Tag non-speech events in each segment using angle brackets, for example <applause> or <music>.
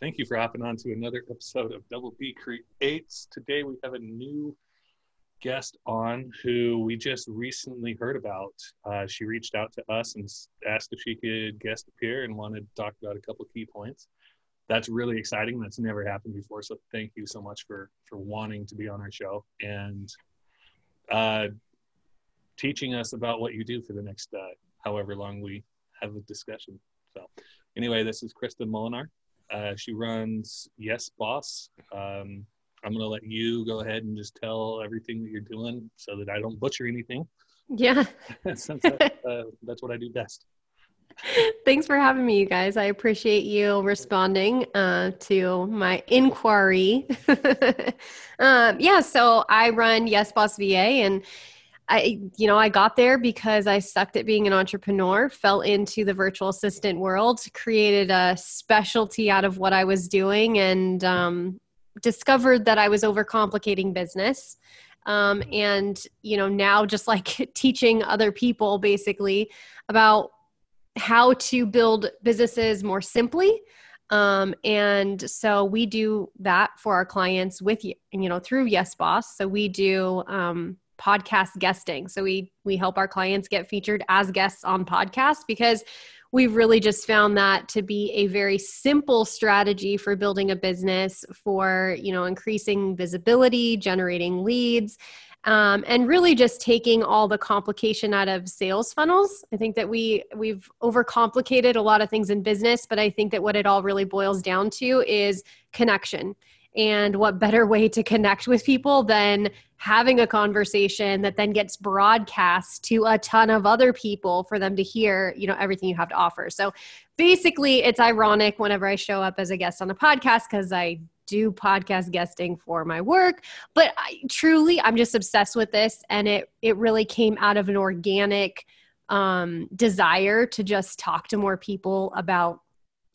Thank you for hopping on to another episode of Double B Creates. Today we have a new guest on who we just recently heard about. Uh, she reached out to us and asked if she could guest appear and wanted to talk about a couple key points. That's really exciting. That's never happened before. So thank you so much for for wanting to be on our show and uh, teaching us about what you do for the next uh, however long we have a discussion. So anyway, this is Kristen Molinar. Uh, she runs Yes Boss. Um, I'm going to let you go ahead and just tell everything that you're doing so that I don't butcher anything. Yeah. <laughs> Since that, uh, that's what I do best. Thanks for having me, you guys. I appreciate you responding uh, to my inquiry. <laughs> um, yeah, so I run Yes Boss VA, and I, you know, I got there because I sucked at being an entrepreneur, fell into the virtual assistant world, created a specialty out of what I was doing, and um, discovered that I was overcomplicating business. Um, and, you know, now just like <laughs> teaching other people basically about how to build businesses more simply. Um, and so we do that for our clients with, you know, through Yes Boss. So we do, um, podcast guesting. So we we help our clients get featured as guests on podcasts because we've really just found that to be a very simple strategy for building a business for you know increasing visibility generating leads um, and really just taking all the complication out of sales funnels i think that we we've overcomplicated a lot of things in business but i think that what it all really boils down to is connection and what better way to connect with people than having a conversation that then gets broadcast to a ton of other people for them to hear, you know, everything you have to offer. So basically, it's ironic whenever I show up as a guest on a podcast because I do podcast guesting for my work but I, truly i'm just obsessed with this and it it really came out of an organic um, desire to just talk to more people about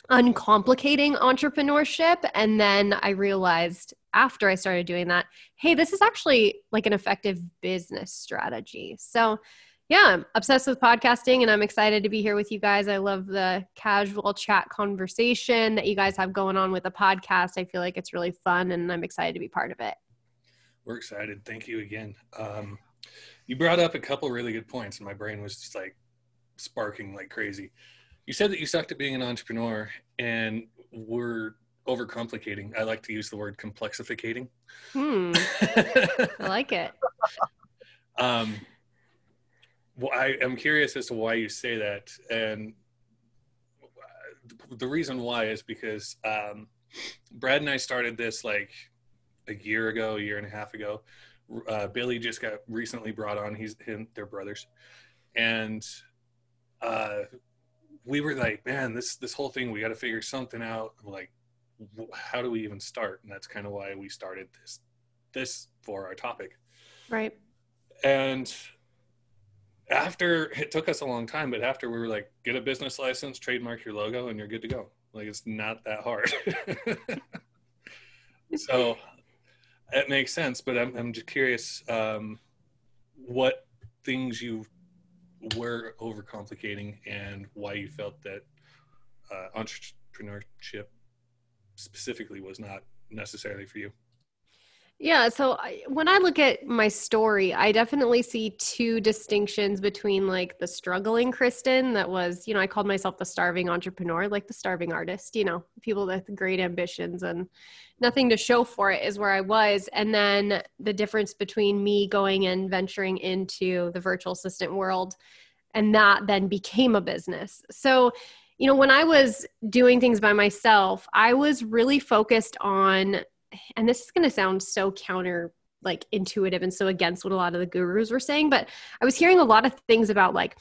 uncomplicating entrepreneurship. And then I realized after I started doing that, hey, this is actually like an effective business strategy. So, yeah, I'm obsessed with podcasting and I'm excited to be here with you guys. I love the casual chat conversation that you guys have going on with the podcast. I feel like it's really fun and I'm excited to be part of it. We're excited. Thank you again. Um, you brought up a couple really good points, and my brain was just like sparking like crazy you said that you sucked at being an entrepreneur and we're overcomplicating. I like to use the word complexificating. Hmm. I like it. <laughs> Um, well, I am curious as to why you say that. And the reason why is because um, Brad and I started this like a year ago, a year and a half ago. Uh, Billy just got recently brought on. He's him, they're brothers. And uh, we were like, man, this this whole thing, we got to figure something out. Like, how do we even start? And that's kind of why we started this this for our topic. Right. And after it took us a long time, but after we were like, get a business license, trademark your logo, and you're good to go. Like it's not that hard. <laughs> so it makes sense, but I'm I'm just curious um, what things you've were overcomplicating and why you felt that uh, entrepreneurship specifically was not necessarily for you. Yeah, so I, when I look at my story, I definitely see two distinctions between like the struggling Kristen that was, you know, I called myself the starving entrepreneur, like the starving artist, you know, people with great ambitions and nothing to show for it is where I was. And then the difference between me going and venturing into the virtual assistant world and that then became a business. So, you know, when I was doing things by myself, I was really focused on and this is going to sound so counter like intuitive and so against what a lot of the gurus were saying but i was hearing a lot of things about like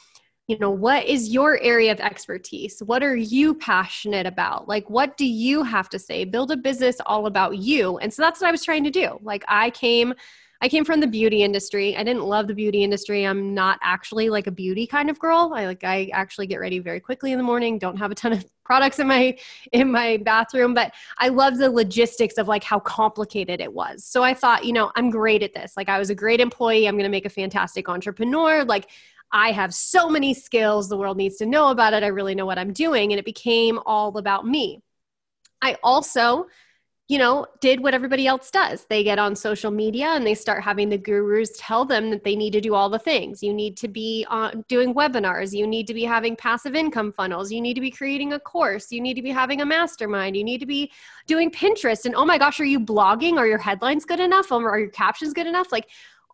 you know what is your area of expertise? What are you passionate about? Like what do you have to say? Build a business all about you. And so that's what i was trying to do. Like i came I came from the beauty industry. I didn't love the beauty industry. I'm not actually like a beauty kind of girl. I like I actually get ready very quickly in the morning. Don't have a ton of <laughs> products in my in my bathroom, but I love the logistics of like how complicated it was. So I thought, you know, I'm great at this. Like I was a great employee. I'm going to make a fantastic entrepreneur. Like I have so many skills. The world needs to know about it. I really know what I'm doing and it became all about me. I also you know, did what everybody else does. They get on social media and they start having the gurus tell them that they need to do all the things. You need to be on, doing webinars. You need to be having passive income funnels. You need to be creating a course. You need to be having a mastermind. You need to be doing Pinterest. And oh my gosh, are you blogging? Are your headlines good enough? Um, are your captions good enough? Like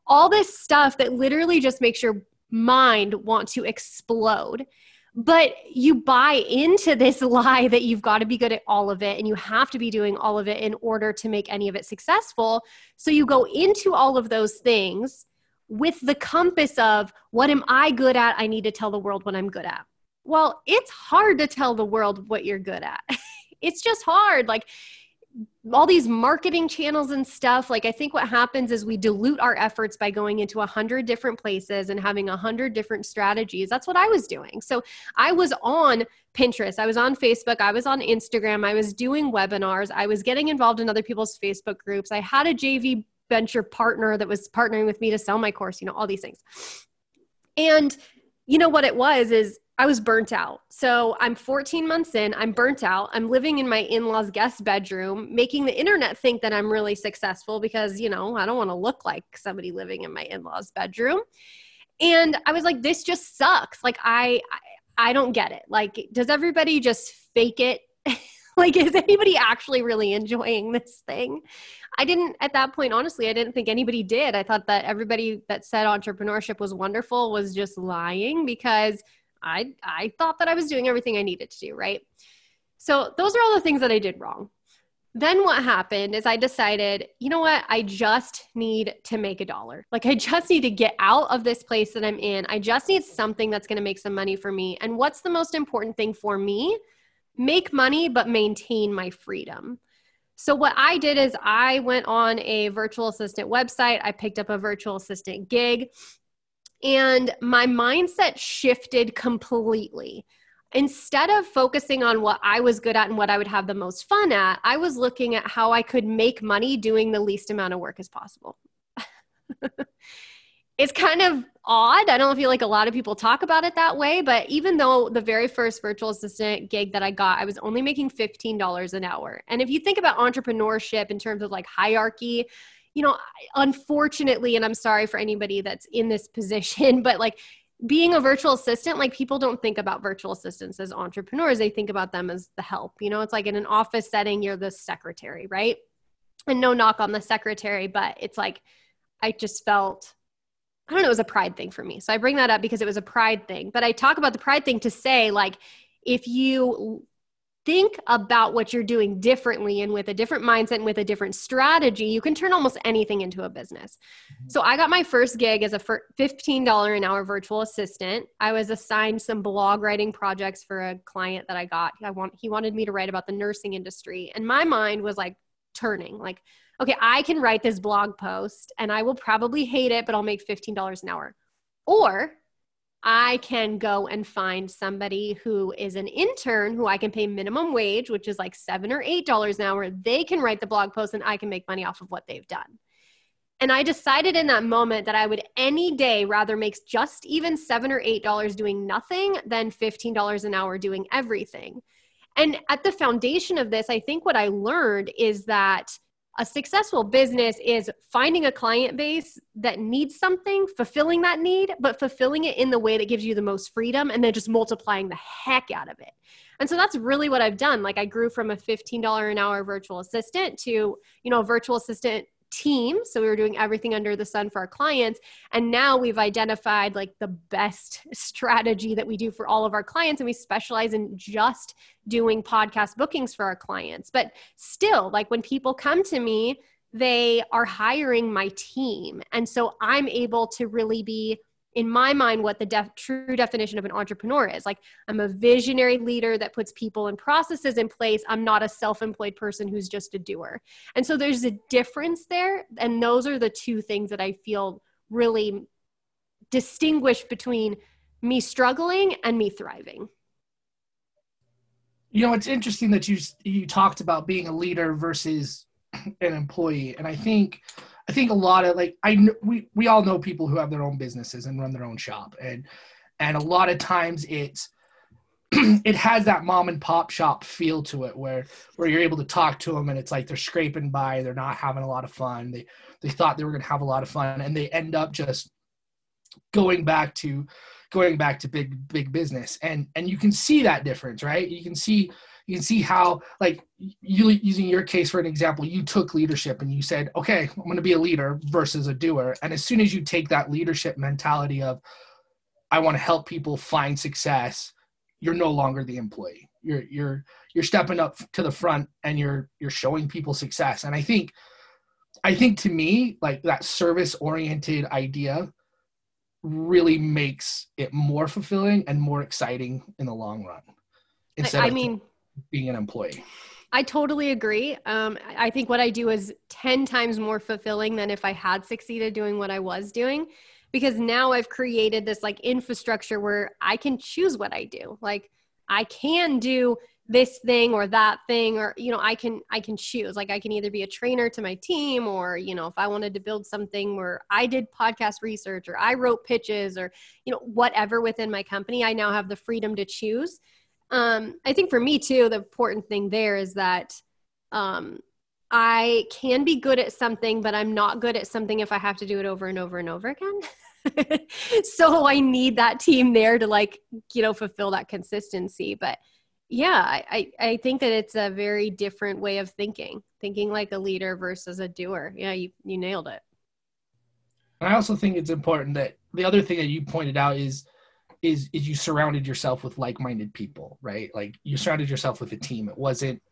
all this stuff that literally just makes your mind want to explode but you buy into this <laughs> lie that you've got to be good at all of it and you have to be doing all of it in order to make any of it successful. So you go into all of those things with the compass of what am I good at? I need to tell the world what I'm good at. Well, it's hard to tell the world what you're good at. <laughs> it's just hard. Like all these marketing channels and stuff like i think what happens is we dilute our efforts by going into a hundred different places and having a hundred different strategies. That's what i was doing. So i was on pinterest i was on facebook i was on instagram i was doing webinars i was getting involved in other people's facebook groups. I had a jv venture partner that was partnering with me to sell my course you know all these things. And you know what it was is I was burnt out. So I'm 14 months in, I'm burnt out. I'm living in my in law's guest bedroom, making the internet think that I'm really successful because, you know, I don't want to look like somebody living in my in law's bedroom. And I was like, this just sucks. Like, I, I, I don't get it. Like, does everybody just fake it? <laughs> like, is anybody actually really enjoying this thing? I didn't, at that point, honestly, I didn't think anybody did. I thought that everybody that said entrepreneurship was wonderful was just lying because I I thought that I was doing everything I needed to do, right? So those are all the things that I did wrong. Then what happened is I decided, you know what? I just need to make a dollar. Like I just need to get out of this place that I'm in. I just need something that's going to make some money for me. And what's the most important thing for me? Make money but maintain my freedom. So what I did is I went on a virtual assistant website. I picked up a virtual assistant gig and my mindset shifted completely. Instead of focusing on what I was good at and what I would have the most fun at, I was looking at how I could make money doing the least amount of work as possible. <laughs> it's kind of odd. I don't feel like a lot of people talk about it that way, but even though the very first virtual assistant gig that I got, I was only making $15 an hour. And if you think about entrepreneurship in terms of like hierarchy, you know, unfortunately, and I'm sorry for anybody that's in this position, <laughs> but like being a virtual assistant, like people don't think about virtual assistants as entrepreneurs. They think about them as the help. You know, it's like in an office setting, you're the secretary, right? And no knock on the secretary, but it's like I just felt I don't know, it was a pride thing for me. So I bring that up because it was a pride thing. But I talk about the pride thing to say, like, if you think about what you're doing differently and with a different mindset and with a different strategy, you can turn almost anything into a business. Mm-hmm. So I got my first gig as a $15 an hour virtual assistant. I was assigned some blog writing projects for a client that I got. I want he wanted me to write about the nursing industry and my mind was like turning like okay, I can write this blog post and I will probably hate it, but I'll make $15 an hour. Or I can go and find somebody who is an intern who I can pay minimum wage, which is like seven or eight dollars an hour. They can write the blog post and I can make money off of what they've done. And I decided in that moment that I would any day rather make just even seven or eight dollars doing nothing than $15 an hour doing everything. And at the foundation of this, I think what I learned is that a successful business is finding a client base that needs something, fulfilling that need, but fulfilling it in the way that gives you the most freedom and then just multiplying the heck out of it. And so that's really what I've done. Like I grew from a $15 an hour virtual assistant to, you know, a virtual assistant team. So we were doing everything under the sun for our clients. And now we've identified like the best <laughs> strategy that we do for all of our clients. And we specialize in just doing podcast bookings for our clients. But still, like when people come to me, they are hiring my team. And so I'm able to really be in my mind what the def- true definition of an entrepreneur is. Like i'm a visionary leader that puts people and processes in place. I'm not a self-employed person who's just a doer. And so there's a difference there and those are the two things that i feel really distinguish between me struggling and me thriving. You know it's interesting that you you talked about being a leader versus an employee. And i think I think a lot of like I we we all know people who have their own businesses and run their own shop and and a lot of times it's <clears throat> it has that mom and pop shop feel to it where where you're able to talk to them and it's like they're scraping by they're not having a lot of fun they they thought they were going to have a lot of fun and they end up just going back to going back to big big business and and you can see that difference right? You can see you can see how like you using your case for an example you took leadership and you said okay i'm going to be a leader versus a doer. And as soon as you take that leadership mentality of i want to help people find success you're no longer the employee. You're you're you're stepping up to the front and you're you're showing people success. And i think i think to me like that service oriented idea really makes it more fulfilling and more exciting in the long run instead I, I mean being an employee I totally agree. Um, I think what I do is 10 times more fulfilling than if I had succeeded doing what I was doing because now I've created this like infrastructure where I can choose what I do. Like I can do this thing or that thing or you know i can i can choose like i can either be a trainer to my team or you know if i wanted to build something where i did podcast research or i wrote pitches or you know whatever within my company i now have the freedom to choose um i think for me too the important thing there is that um I can be good at something, but I'm not good at something if I have to do it over and over and over again. <laughs> so I need that team there to like, you know, fulfill that consistency. But yeah, I, I think that it's a very different way of thinking, thinking like a leader versus a doer. Yeah, you, you nailed it. I also think it's important that the other thing that you pointed out is is is you surrounded yourself with like-minded people, right? Like you surrounded yourself with a team. It wasn't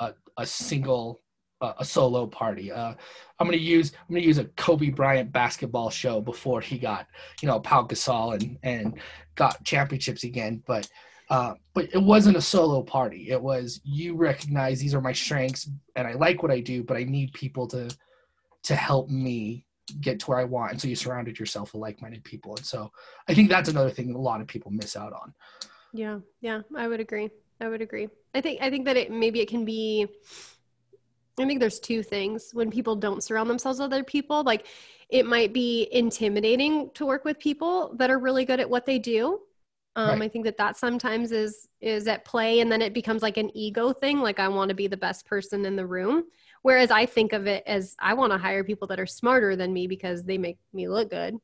a, a single a solo party. Uh, I'm gonna use I'm gonna use a Kobe Bryant basketball show before he got you know Pau Gasol and and got championships again. But uh, but it wasn't a solo party. It was you recognize these are my strengths and I like what I do, but I need people to to help me get to where I want. And so you surrounded yourself with like-minded people. And so I think that's another thing that a lot of people miss out on. Yeah, yeah, I would agree. I would agree. I think I think that it maybe it can be I think there's two things when people don't surround themselves with other people. Like it might be intimidating to work with people that are really good at what they do. Um, right. I think that that sometimes is is at play, and then it becomes like an ego thing. Like I want to be the best person in the room. Whereas I think of it as I want to hire people that are smarter than me because they make me look good.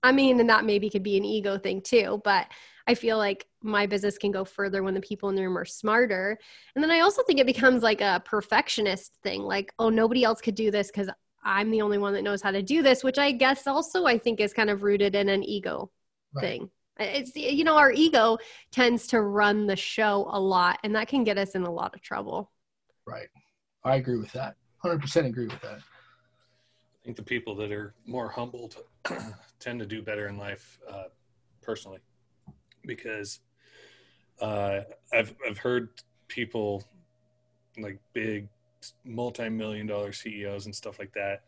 I mean, and that maybe could be an ego thing too. But I feel like my business can go further when the people in the room are smarter. And then I also think it becomes like a perfectionist thing like, oh, nobody else could do this because I'm the only one that knows how to do this, which I guess also I think is kind of rooted in an ego right. thing. It's, you know, our ego tends to run the show a lot, and that can get us in a lot of trouble. Right. I agree with that. 100% agree with that. I think the people that are more humbled <clears throat> tend to do better in life, uh, personally because uh, I've I've heard people like big multi-million dollar CEOs and stuff like that,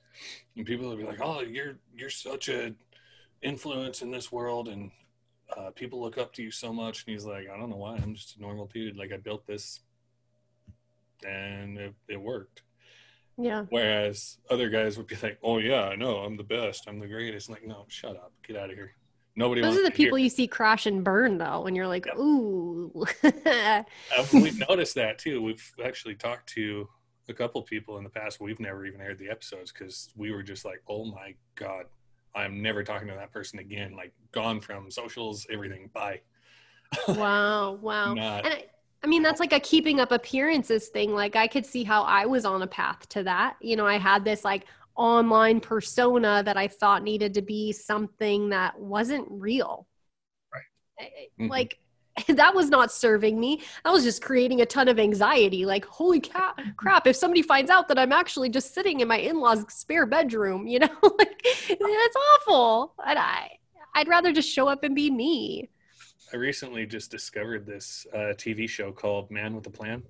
and people will be like, "Oh, you're you're such a influence in this world, and uh, people look up to you so much." And he's like, "I don't know why. I'm just a normal dude. Like I built this, and it, it worked." Yeah. Whereas other guys would be like, "Oh yeah, I know. I'm the best. I'm the greatest." I'm like, no, shut up. Get out of here. Nobody. Those are the people you see crash and burn, though, when you're like, yep. "Ooh." uh, we've <laughs> noticed that too. We've actually talked to a couple people in the past. We've never even aired the episodes because we were just like, "Oh my god, I'm never talking to that person again." Like, gone from socials, everything. Bye. <laughs> wow! Wow! Not, and I, I mean, that's like a keeping up appearances thing. Like, I could see how I was on a path to that. You know, I had this like, online persona that I thought needed to be something that wasn't real. Right. Eh, eh, mm-hmm. Like <laughs> that was not serving me. That was just creating a ton of anxiety. Like, holy ca- mm-hmm. crap, if somebody finds out that I'm actually just sitting in my in-laws spare bedroom, <laughs> you know, like that's awful. And I I'd rather just show up and be me. I recently just discovered this uh, TV show called Man with a Plan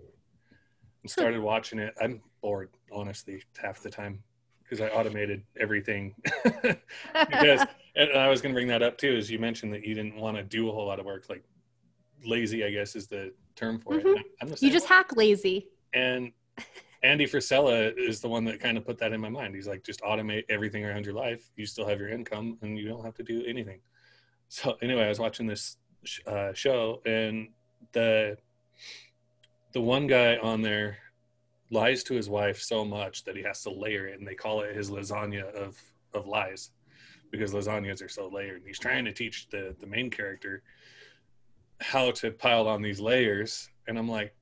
and started watching it. I'm bored, honestly, half the time because I automated everything. <laughs> because, <laughs> and I was going to bring that up too, as you mentioned that you didn't want to do a whole lot of work. Like lazy, I guess, is the term for mm-hmm. it. You just hack lazy. And Andy Frisella is the one that kind of put that in my mind. He's like, just automate everything around your life. You still have your income, and you don't have to do anything. So anyway, I was watching this uh, show, and the the one guy on there lies to his wife so much that he has to layer it, and they call it his lasagna of of lies because lasagnas are so layered. And he's trying to teach the the main character how to pile on these layers, and I'm like,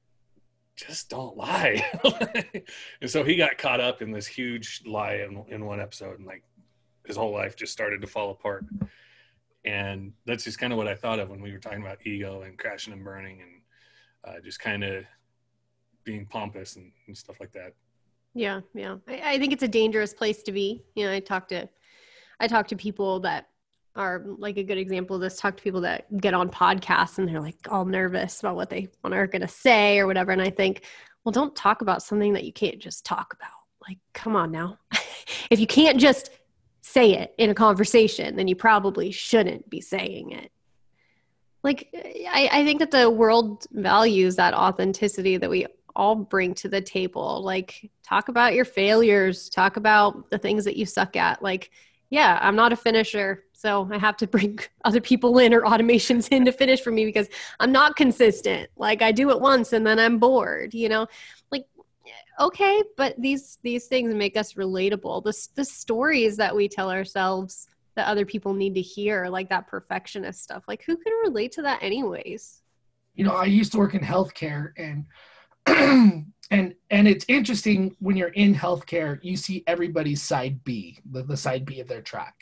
just don't lie. <laughs> and so he got caught up in this huge lie in, in one episode, and like his whole life just started to fall apart. And that's just kind of what I thought of when we were talking about ego and crashing and burning and uh, just kind of being pompous and, and, stuff like that. Yeah, yeah. I, I think it's a dangerous place to be. You know, I talk to I talk to people that are like a good example of this talk to people that get on podcasts and they're like all nervous about what they are going to say or whatever and i think well don't talk about something that you can't just talk about like come on now <laughs> if you can't just say it in a conversation then you probably shouldn't be saying it like I, I think that the world values that authenticity that we all bring to the table like talk about your failures talk about the things that you suck at like yeah i'm not a finisher so I have to bring <laughs> other people in or automations in to finish for me because I'm not consistent. Like I do it once and then I'm bored, you know? Okay, but these these things make us relatable. The the stories that we tell ourselves that other people need to hear, like that perfectionist stuff. Like who can relate to that anyways? You know, I used to work in healthcare and <clears throat> and and it's interesting when you're in healthcare, you see everybody's side B, the, the side B of their track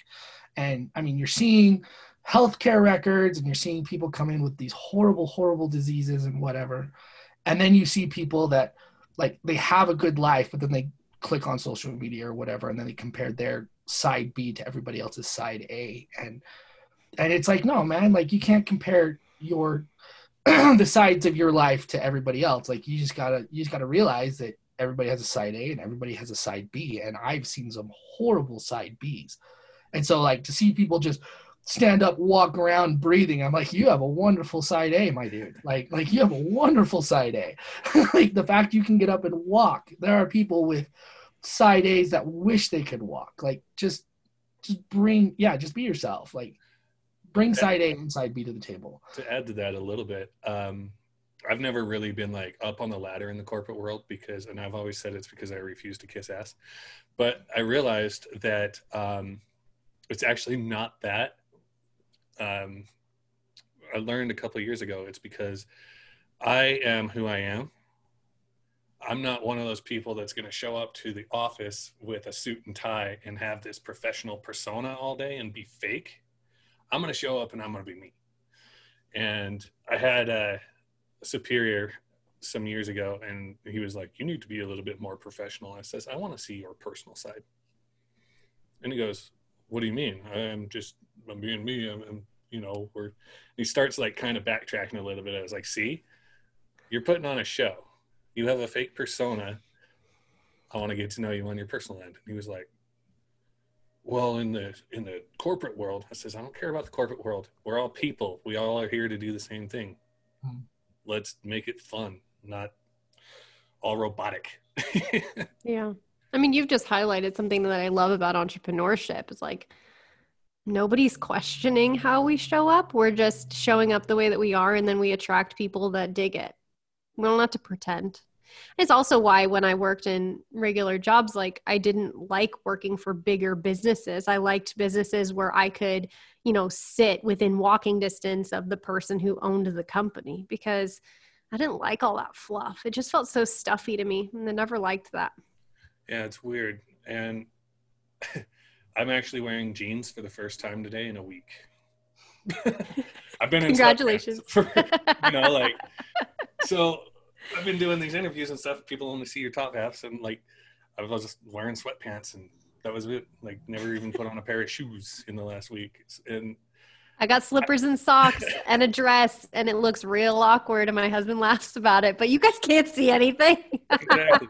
and I mean, you're seeing healthcare records and you're seeing people come in with these horrible, horrible diseases and whatever. And then you see people that like they have a good life, but then they click on social media or whatever, and then they compare their side B to everybody else's side A. And and it's like, no, man, like you can't compare your <clears throat> the sides of your life to everybody else. Like you just gotta you just gotta realize that everybody has a side A and everybody has a side B. And I've seen some horrible side Bs. And so like to see people just stand up, walk around breathing, I'm like, you have a wonderful side A, my dude. Like like you have a wonderful side A. <laughs> like the fact you can get up and walk. There are people with side A's that wish they could walk. Like just just bring yeah, just be yourself. Like bring side A and side B to the table. To add to that a little bit, um, I've never really been like up on the ladder in the corporate world because, and I've always said it's because I refuse to kiss ass. But I realized that um, it's actually not that. Um, I learned a couple years ago. It's because I am who I am. I'm not one of those people that's going to show up to the office with a suit and tie and have this professional persona all day and be fake. I'm going to show up and I'm going to be me. And I had a superior some years ago, and he was like, "You need to be a little bit more professional." I says, "I want to see your personal side." And he goes, what do you mean? I'm just I'm being me. I'm, I'm you know, where he starts like kind of backtracking a little bit. I was like, see, you're putting on a show. You have a fake persona. I want to get to know you on your personal end. And he was like, well, in the in the corporate world, I says, I don't care about the corporate world. We're all people. We all are here to do the same thing. Hmm. Let's make it fun, not all robotic. <laughs> yeah. I mean, you've just highlighted something that I love about entrepreneurship. It's like nobody's questioning how we show up. We're just showing up the way that we are, and then we attract people that dig it. We don't have to pretend. It's also why when I worked in regular jobs, like I didn't like working for bigger businesses. I liked businesses where I could, you know, sit within walking distance of the person who owned the company because I didn't like all that fluff. It just felt so stuffy to me, and I never liked that. Yeah, it's weird. And <laughs> I'm actually wearing jeans for the first time today in a week. <laughs> I've been in congratulations. For, <laughs> you know, like so I've been doing these interviews and stuff. People only see your top halves, and like I was just wearing sweatpants, and that was it. Like never even put on a pair of shoes in the last week, and I got slippers and socks and a dress, and it looks real awkward. And my husband laughs about it, but you guys can't see anything. exactly.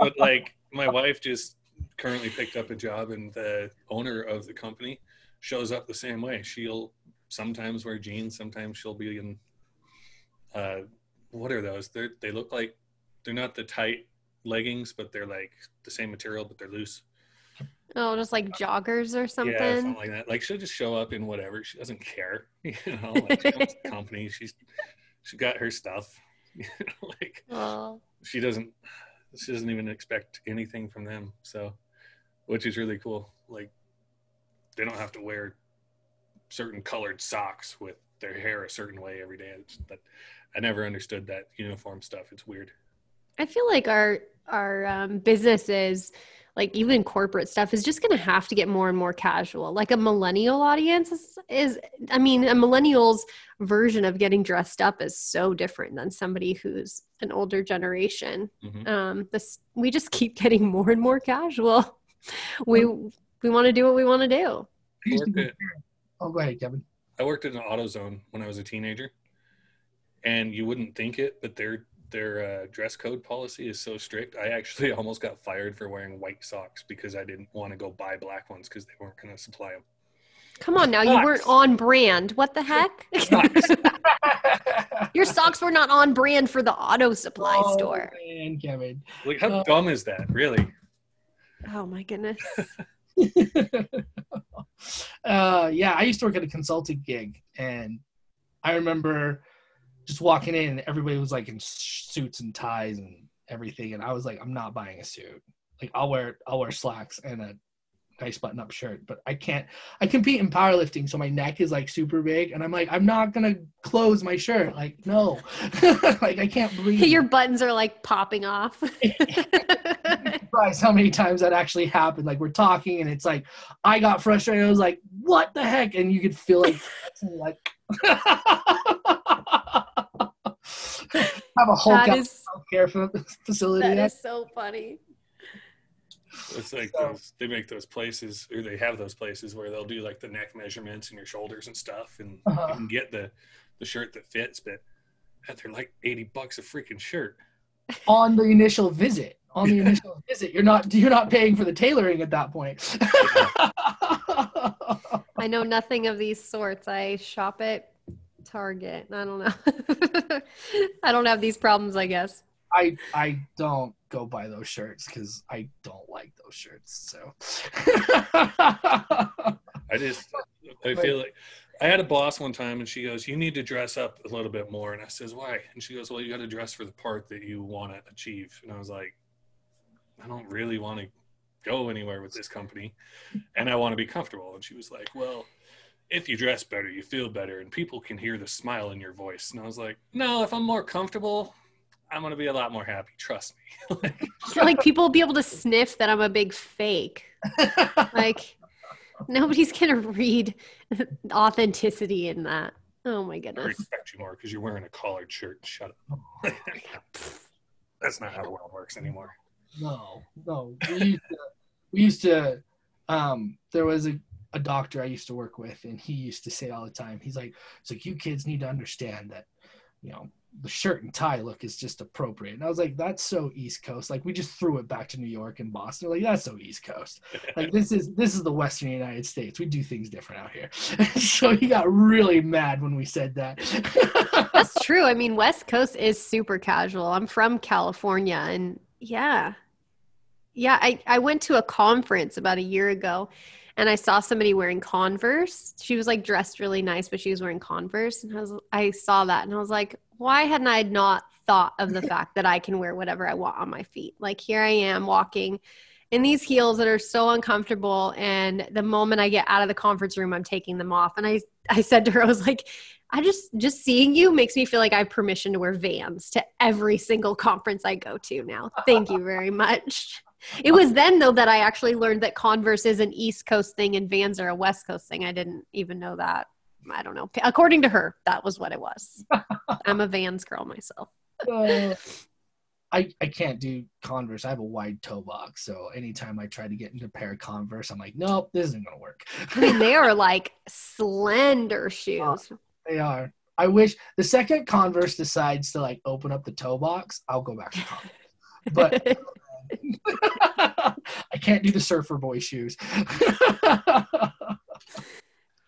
But like, my <laughs> wife just currently picked up a job, and the owner of the company shows up the same way. She'll sometimes wear jeans, sometimes she'll be in. Uh, what are those? They they look like they're not the tight leggings, but they're like the same material, but they're loose. Oh, just like joggers or something. Yeah, something like that. Like she'll just show up in whatever. She doesn't care. <laughs> You know, like she <laughs> company. She's she got her stuff. <laughs> like Oh, she doesn't she doesn't even expect anything from them. So which is really cool. Like they don't have to wear certain colored socks with their hair a certain way every day. It's, but I never understood that uniform stuff. It's weird. I feel like our our um, businesses, like even corporate stuff, is just going to have to get more and more casual. Like a millennial audience is, is, I mean, a millennial's version of getting dressed up is so different than somebody who's an older generation. Mhm. Um, this we just keep getting more and more casual. We we want to do what we want to do. I used to Work go- it. oh, go ahead, Kevin. I worked in an AutoZone when I was a teenager, and you wouldn't think it, but their their uh, dress code policy is so strict. I actually <laughs> almost got fired for wearing white socks because I didn't want to go buy black ones because they weren't going to supply them. Come on now, you weren't on brand. What the heck? <laughs> <laughs> Your socks were not on brand for the auto supply Oh, store. man, Kevin. Like, how Uh, dumb is that, really? Oh my goodness. <laughs> uh, yeah, I used to work at a consulting gig, and I remember just walking in, and everybody was like in suits and ties and everything, and I was like, I'm not buying a suit. Like, I'll wear I'll wear slacks and a nice button-up shirt, but I can't. I compete in powerlifting, so my neck is like super big, and I'm like, I'm not gonna close my shirt. Like, no, <laughs> like I can't breathe. Your buttons are like popping off. <laughs> surprised how many times that actually happened. Like we're talking and it's like I got frustrated. I was like, "What the heck?" And you could feel like, <laughs> like <laughs> have a whole that is care facility. that up. so funny. It's like So- those, they make those places, or they have those places where they'll do like the neck measurements and your shoulders and stuff, and Uh-huh. you can get the the shirt that fits. But man, they're like eighty bucks a freaking shirt. on the initial visit. On the initial <laughs> visit, you're not you're not paying for the tailoring at that point. <laughs> <laughs> I know nothing of these sorts. I shop at Target. I don't know. I don't have these problems, I guess. I I don't go buy those shirts because I don't like those shirts. So I just I feel like I had a boss one time and she goes, You need to dress up a little bit more. And I says, Why? And she goes, Well, you gotta dress for the part that you want to achieve. And I was like, I don't really want to go anywhere with this company and I want to be comfortable. And she was like, Well, if you dress better, you feel better and people can hear the smile in your voice. And I was like, No, if I'm more comfortable, I'm gonna be a lot more happy. Trust me. <laughs> like, like people will be able to sniff that I'm a big fake. Like nobody's gonna read <laughs> authenticity in that. Oh my goodness. I respect you more because you're wearing a collared shirt. Shut up. <laughs> That's not how the world works anymore. No, no. We used to, we used to um, there was a, a doctor I used to work with, and he used to say all the time, he's like, it's like, you kids need to understand that, you know, the shirt and tie look is just appropriate. And I was like, that's so East Coast. Like we just threw it back to New York and Boston. Like that's so East Coast. <laughs> Like this is this is the Western United States. We do things different out here. <laughs> so he got really mad when we said that. <laughs> That's true. I mean, West Coast is super casual. I'm from California and yeah. Yeah, I, I went to a conference about a year ago and I saw somebody wearing Converse. She was like dressed really nice, but she was wearing Converse. And I was I saw that and I was like, why hadn't I not thought of the <laughs> fact that I can wear whatever I want on my feet? Like here I am walking in these heels that are so uncomfortable. And the moment I get out of the conference room, I'm taking them off. And I I said to her, I was like, I just just seeing you makes me feel like I have permission to wear Vans to every single conference I go to now. Thank you <laughs> very much. It was then though that I actually learned that Converse is an East Coast thing and Vans are a West Coast thing. I didn't even know that. I don't know. According to her, that was what it was. <laughs> I'm a Vans girl myself. Uh, <laughs> I, I can't do Converse. I have a wide toe box, so anytime I try to get into a pair of Converse, I'm like, nope, this isn't gonna work. I mean, they are <laughs> like slender shoes. They are. I wish the second Converse decides to like open up the toe box, I'll go back to Converse. But <laughs> I can't do the surfer boy shoes. <laughs>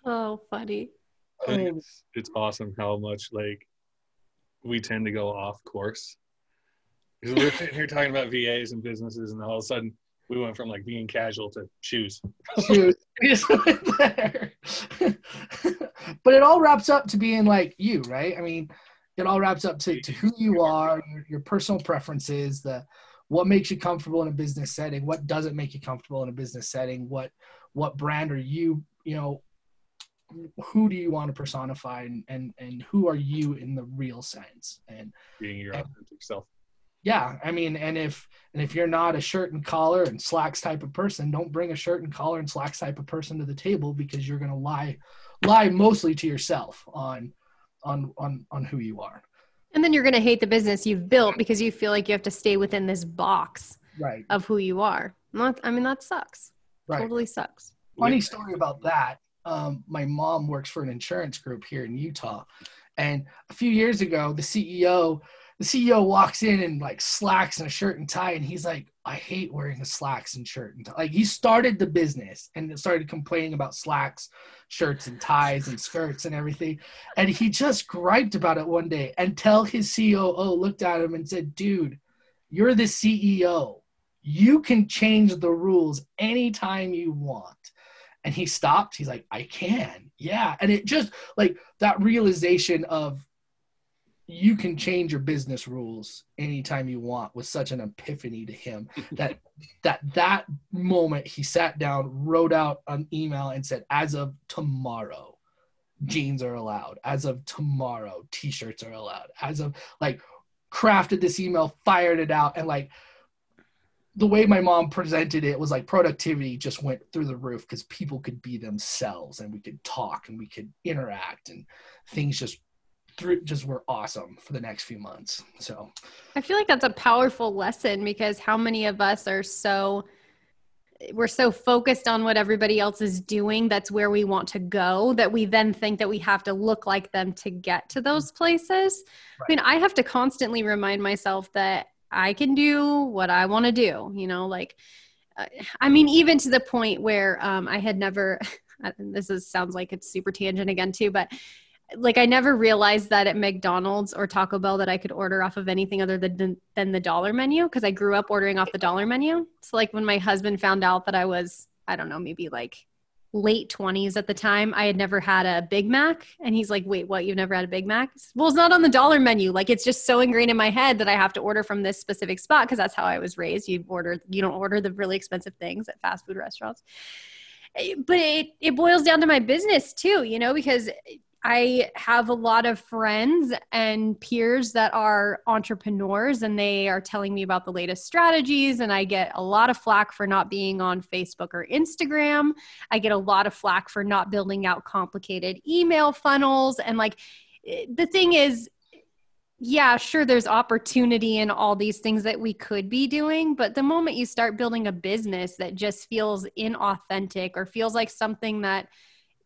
oh, funny. Um, it's, it's awesome how much like we tend to go off course. Because we're sitting here talking about VAs and businesses, and all of a sudden we went from like being casual to shoes. shoes. We just went there. <laughs> but it all wraps up to being like you, right? I mean, it all wraps up to, to who you are, your, your personal preferences, the what makes you comfortable in a business setting, what doesn't make you comfortable in a business setting, what what brand are you, you know, who do you want to personify and and, and who are you in the real sense? And being your and, authentic self. Yeah i mean and if and if you're not a shirt and collar and slacks type of person don't bring a shirt and collar and slacks type of person to the table because you're going to lie lie mostly to yourself on on on on who you are and then you're going to hate the business you've built because you feel like you have to stay within this box right. of who you are. Not i mean that sucks. Right. totally sucks. Funny story about that. Um, my mom works for an insurance group here in utah. And a few years ago the ceo the CEO walks in and like slacks and a shirt and tie, and he's like, I hate wearing the slacks and shirt and tie. Like he started the business and started complaining about slacks, shirts and ties and skirts and everything. And he just griped about it one day until his COO looked at him and said, Dude, you're the CEO. You can change the rules anytime you want. And he stopped. He's like, I can. Yeah. And it just like that realization of you can change your business rules anytime you want was such an epiphany to him <laughs> that that that moment he sat down wrote out an email and said as of tomorrow jeans are allowed. As of tomorrow t-shirts are allowed. As of like crafted this email fired it out and like the way my mom presented it was like productivity just went through the roof because people could be themselves and we could talk and we could interact and things just through just were awesome for the next few months. So I feel like that's a powerful lesson because how many of us are so we're so focused on what everybody else is doing that's where we want to go that we then think that we have to look like them to get to those places right. i mean i have to constantly remind myself that i can do what i want to do you know like uh, i mean even to the point where um, i had never <laughs> this is sounds like it's super tangent again too but like I never realized that at McDonald's or Taco Bell that I could order off of anything other than than the dollar menu because I grew up ordering off the dollar menu. So like when my husband found out that I was I don't know maybe like late 20s at the time I had never had a Big Mac and he's like wait what you've never had a Big Mac? Well it's not on the dollar menu like it's just so ingrained in my head that I have to order from this specific spot because that's how I was raised. You order you don't order the really expensive things at fast food restaurants eh, but it, it boils down to my business too you know because I have a lot of friends and peers that are entrepreneurs and they are telling me about the latest strategies. And I get a lot of flack for not being on Facebook or Instagram. I get a lot of flack for not building out complicated email funnels. And like the thing is, yeah, sure, there's opportunity in all these things that we could be doing. But the moment you start building a business that just feels inauthentic or feels like something that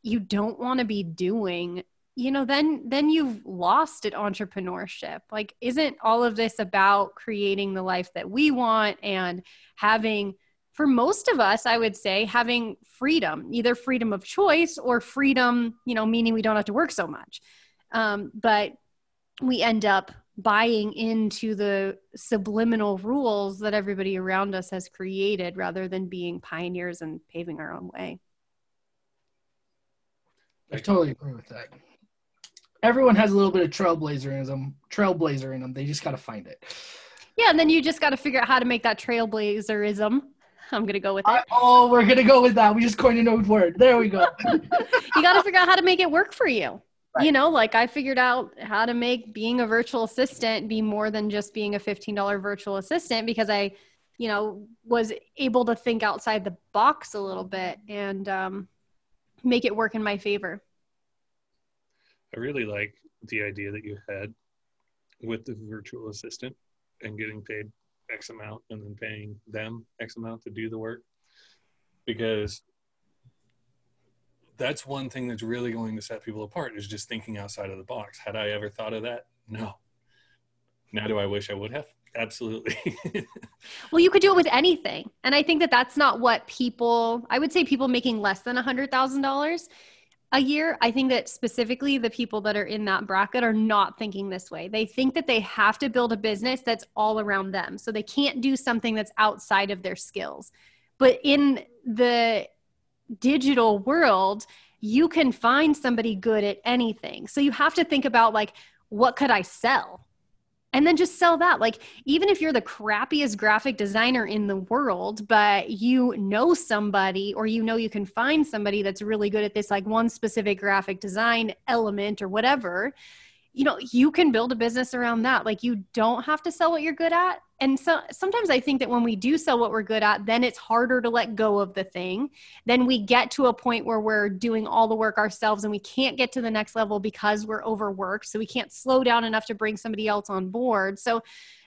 you don't want to be doing you know then then you've lost at entrepreneurship. Like isn't all of this about creating the life that we want and having for most of us i would say having freedom either freedom of choice or freedom you know meaning we don't have to work so much. Um, but we end up buying into the subliminal rules that everybody around us has created rather than being pioneers and paving our own way I totally agree with that. Everyone has a little bit of trailblazer in them. Trailblazer in them. They just got to find it. Yeah, and then you just got to figure out how to make that trailblazerism. I'm gonna go with it. I, oh, we're gonna go with that. We just coined a new word. There we go. <laughs> you got to figure out how to make it work for you. Right. You know, like I figured out how to make being a virtual assistant be more than just being a $15 virtual assistant because I, you know, was able to think outside the box a little bit. And um, make it work in my favor. I really like the idea that you had with the virtual assistant and getting paid X amount and then paying them X amount to do the work because that's one thing that's really going to set people apart is just thinking outside of the box. Had I ever thought of that? No. Now do I wish I would have? Absolutely. <laughs> well, you could do it with anything. And I think that that's not what people, I would say people making less than a $100,000 a year. I think that specifically the people that are in that bracket are not thinking this way. They think that they have to build a business that's all around them. So they can't do something that's outside of their skills. But in the digital world, you can find somebody good at anything. So you have to think about like, what could I sell? And then just sell that. Like even if you're the crappiest graphic designer in the world but you know somebody or you know you can find somebody that's really good at this like one specific graphic design element or whatever you know you can build a business around that. Like you don't have to sell what you're good at. And so sometimes i think that when we do sell what we're good at then it's harder to let go of the thing. Then we get to a point where we're doing all the work ourselves and we can't get to the next level because we're overworked. So we can't slow down enough to bring somebody else on board. So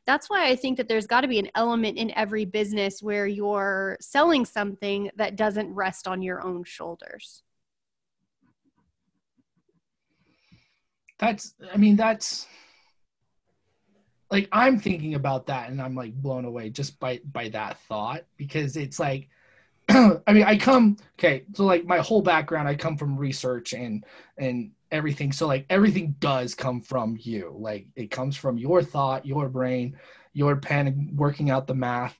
that's why i think that there's got to be an element in every business where you're selling something that doesn't rest on your own shoulders that's i mean that's like i'm thinking about that and i'm like blown away just by by that thought because it's like <clears throat> i mean i come okay so like my whole background i come from research and and everything. So like everything does come from you. Like it comes from your thought your brain your pen working out the math.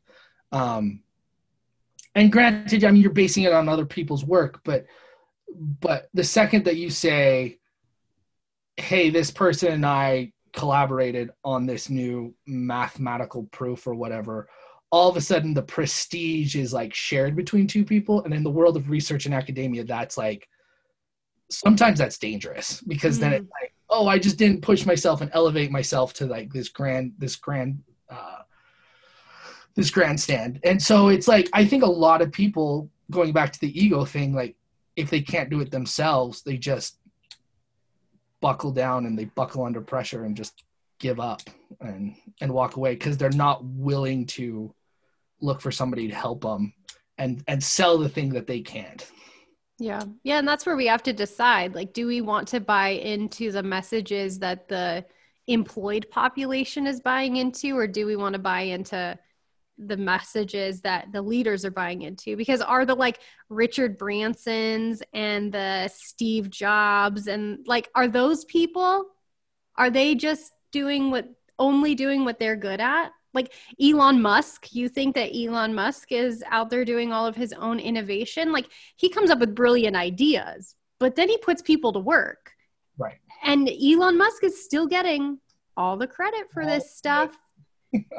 Um and granted i mean you're basing it on other people's work but but the second that you say hey, this person and I collaborated on this new mathematical proof or whatever, all of a sudden the prestige is like shared between two people. And in the world of research and academia, that's like sometimes that's dangerous because mm. then it's like, oh, I just didn't push myself and elevate myself to like this grand, this grand, uh, this grandstand. And so it's like, I think a lot of people going back to the ego thing, like if they can't do it themselves, they just buckle down and they buckle under pressure and just give up and and walk away because they're not willing to look for somebody to help them and and sell the thing that they can't. Yeah. Yeah and that's where we have to decide like do we want to buy into the messages that the employed population is buying into or do we want to buy into the messages that the leaders are buying into because are the like Richard Bransons and the Steve Jobs and like are those people are they just doing what only doing what they're good at? Like Elon Musk you think that Elon Musk is out there doing all of his own innovation? Like he comes up with brilliant ideas but then he puts people to work. Right. And Elon Musk is still getting all the credit for this stuff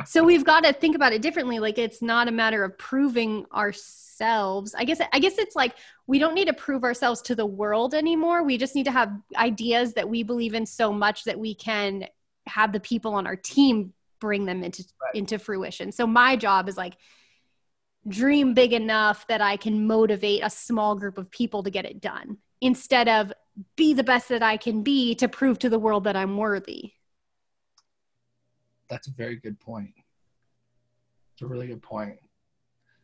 so we've got to think about it differently. Like it's not a matter of proving ourselves. I guess i guess it's like we don't need to prove ourselves to the world anymore. We just need to have ideas that we believe in so much that we can have the people on our team bring them into right. into fruition. So my job is like dream big enough that i can motivate a small group of people to get it done instead of be the best that i can be to prove to the world that i'm worthy that's a very good point. It's a really good point.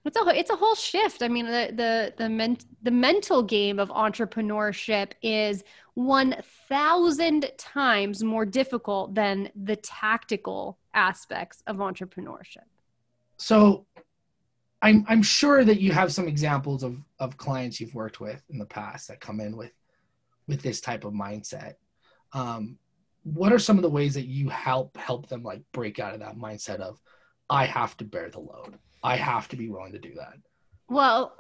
It's a it's a whole shift. I mean, the the the men, the mental game of entrepreneurship is one thousand times more difficult than the tactical aspects of entrepreneurship. So, I'm I'm sure that you have some examples of of clients you've worked with in the past that come in with with this type of mindset. Um, what are some of the ways that you help help them like break out of that mindset of i have to bear the load. I have to be willing to do that well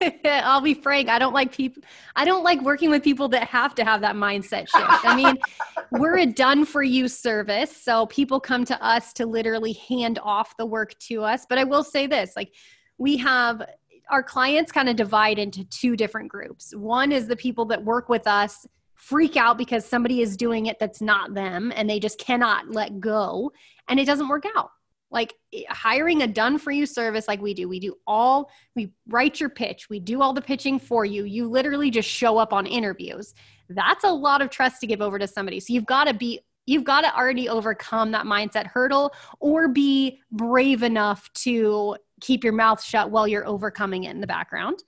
<laughs> i'll be frank i don't like people i don't like working with people that have to have that mindset shift. I mean <laughs> we're a done for you service so people come to us to literally hand off the work to us. But i will say this like we have our clients kind of divide into two different groups. One is the people that work with us freak out because somebody is doing it that's not them and they just cannot let go and it doesn't work out. Like hiring a done for you service like we do we do all we write your pitch we do all the pitching for you you literally just show up on interviews. That's a lot of trust to give over to somebody. So you've got to be you've got to already overcome that mindset hurdle or be brave enough to keep your mouth shut while you're overcoming it in the background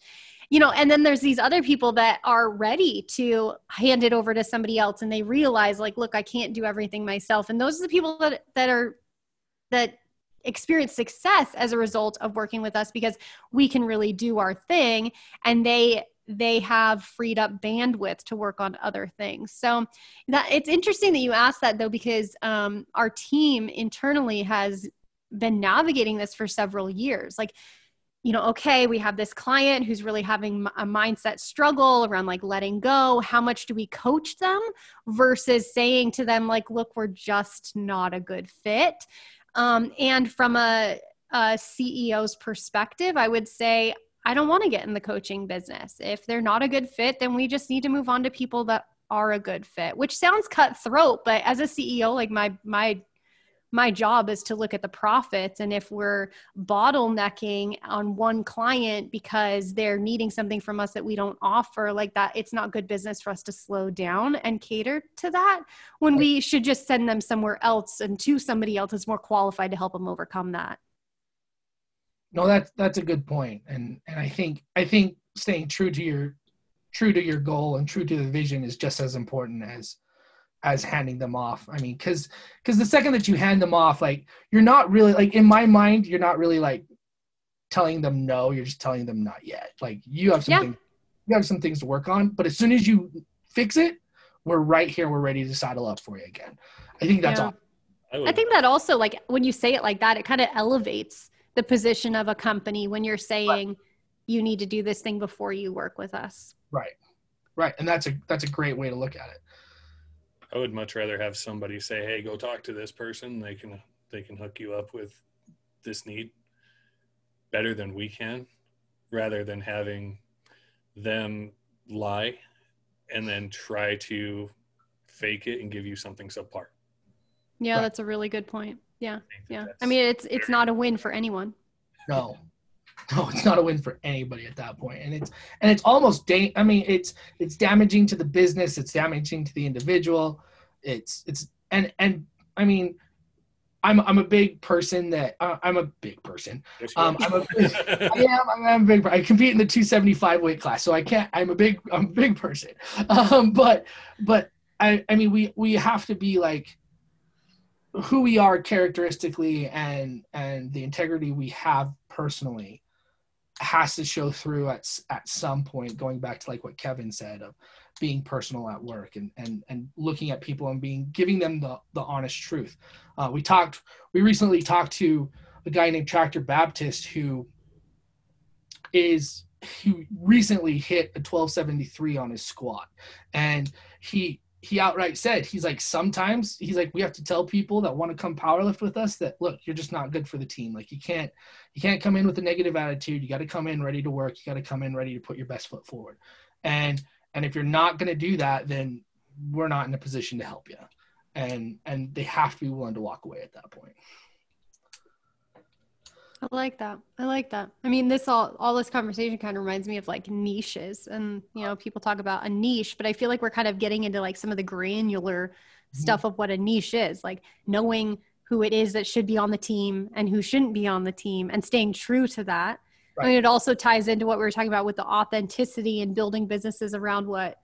you know and then there's these other people that are ready to hand it over to somebody else and they realize like look i can't do everything myself. And those are the people that that are that experience success as a result of working with us because we can really do our thing and they they have freed up bandwidth to work on other things. So that it's interesting that you asked that though because um, our team internally has been navigating this for several years. Like you know, okay, we have this client who's really having a mindset struggle around like letting go. How much do we coach them versus saying to them, like, look, we're just not a good fit? Um, and from a, a CEO's perspective, I would say, I don't want to get in the coaching business. If they're not a good fit, then we just need to move on to people that are a good fit, which sounds cutthroat, but as a CEO, like my my my job is to look at the profits. And if we're bottlenecking on one client because they're needing something from us that we don't offer like that it's not good business for us to slow down and cater to that when we should just send them somewhere else and to somebody else who's more qualified to help them overcome that. No that's that's a good point. And and i think i think staying true to your true to your goal and true to the vision is just as important as as handing them off. I mean, because because the second that you hand them off, like you're not really like in my mind, you're not really like telling them no. You're just telling them not yet. Like you have something, yeah. you have some things to work on. But as soon as you fix it, we're right here. We're ready to saddle up for you again. I think that's yeah. all. I, I think that also like when you say it like that, it kind of elevates the position of a company when you're saying right. you need to do this thing before you work with us. Right. Right. And that's a that's a great way to look at it. I would much rather have somebody say, "Hey, go talk to this person. They can they can hook you up with this need better than we can," rather than having them lie and then try to fake it and give you something subpar. Yeah, right. that's a really good point. Yeah, yeah. I mean, it's it's not a win for anyone. No, <laughs> no, it's not a win for anybody at that point, and it's and it's almost da- I mean, it's it's damaging to the business. It's damaging to the individual. It's it's and and I mean, I'm I'm a big person that uh, I'm a big person. Um, I'm a big, I am I'm a big. I compete in the 275 weight class, so I can't. I'm a big I'm a big person. <laughs> Um, but but I I mean we we have to be like who we are characteristically and and the integrity we have personally has to show through at at some point going back to like what Kevin said of being personal at work and and and looking at people and being giving them the the honest truth. Uh, we talked we recently talked to a guy named Tractor Baptist who is he recently hit a 1273 on his squat and he he outright said he's like sometimes he's like we have to tell people that want to come powerlift with us that look you're just not good for the team. Like you can't you can't come in with a negative attitude. You got to come in ready to work. You got to come in ready to put your best foot forward. And and if you're not going to do that then we're not in a position to help you and and they have to be willing to walk away at that point I like that. I like that. I mean, this all all this conversation kind of reminds me of like niches, and you know, people talk about a niche, but I feel like we're kind of getting into like some of the granular mm-hmm. stuff of what a niche is, like knowing who it is that should be on the team and who shouldn't be on the team, and staying true to that. Right. I mean, it also ties into what we were talking about with the authenticity and building businesses around what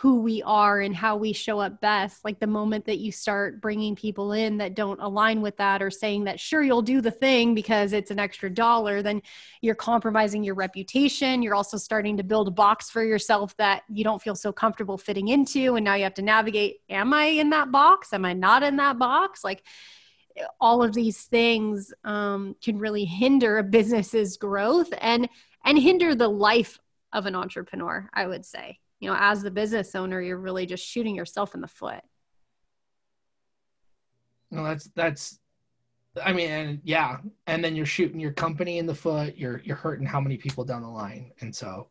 who we are and how we show up best like the moment that you start bringing people in that don't align with that or saying that sure you'll do the thing because it's an extra dollar then you're compromising your reputation. You're also starting to build a box for yourself that you don't feel so comfortable fitting into and now you have to navigate am i in that box? Am i not in that box? Like all of these things um, can really hinder a business's growth and and hinder the life of an entrepreneur i would say you know as the business owner you're really just shooting yourself in the foot. No that's that's i mean and yeah and then you're shooting your company in the foot you're you're hurting how many people down the line and so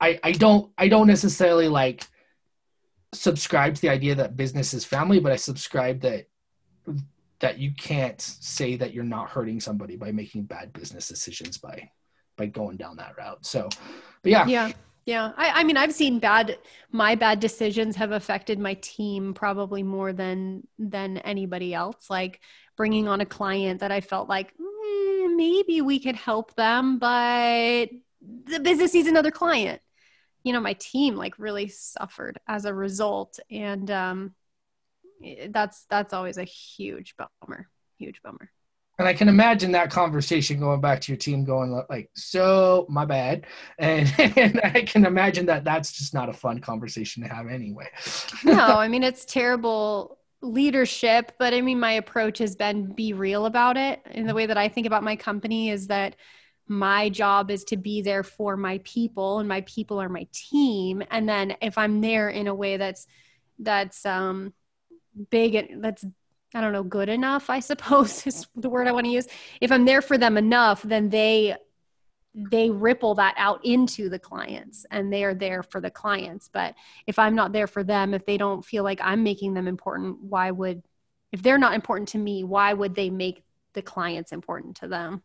i i don't i don't necessarily like subscribe to the idea that business is family but i subscribe that that you can't say that you're not hurting somebody by making bad business decisions by by going down that route. So but yeah. Yeah yeah, I, I mean, I've seen bad. My bad decisions have affected my team probably more than than anybody else. Like bringing on a client that I felt like mm, maybe we could help them, but the business needs another client. You know, my team like really suffered as a result, and um, that's that's always a huge bummer. Huge bummer. And I can imagine that conversation going back to your team, going like, "So my bad," <laughs> and, and I can imagine that that's just not a fun conversation to have anyway. no, <laughs> I mean it's terrible leadership, but I mean my approach has been be real about it. And the way that I think about my company is that my job is to be there for my people and my people are my team and then if i'm there in a way that's that's um big and that's i don't know good enough i <laughs> suppose is the word i want to use. If i'm there for them enough then they they ripple that out into the clients and they are there for the clients. But if i'm not there for them if they don't feel like i'm making them important why would if they're not important to me why would they make the clients important to them?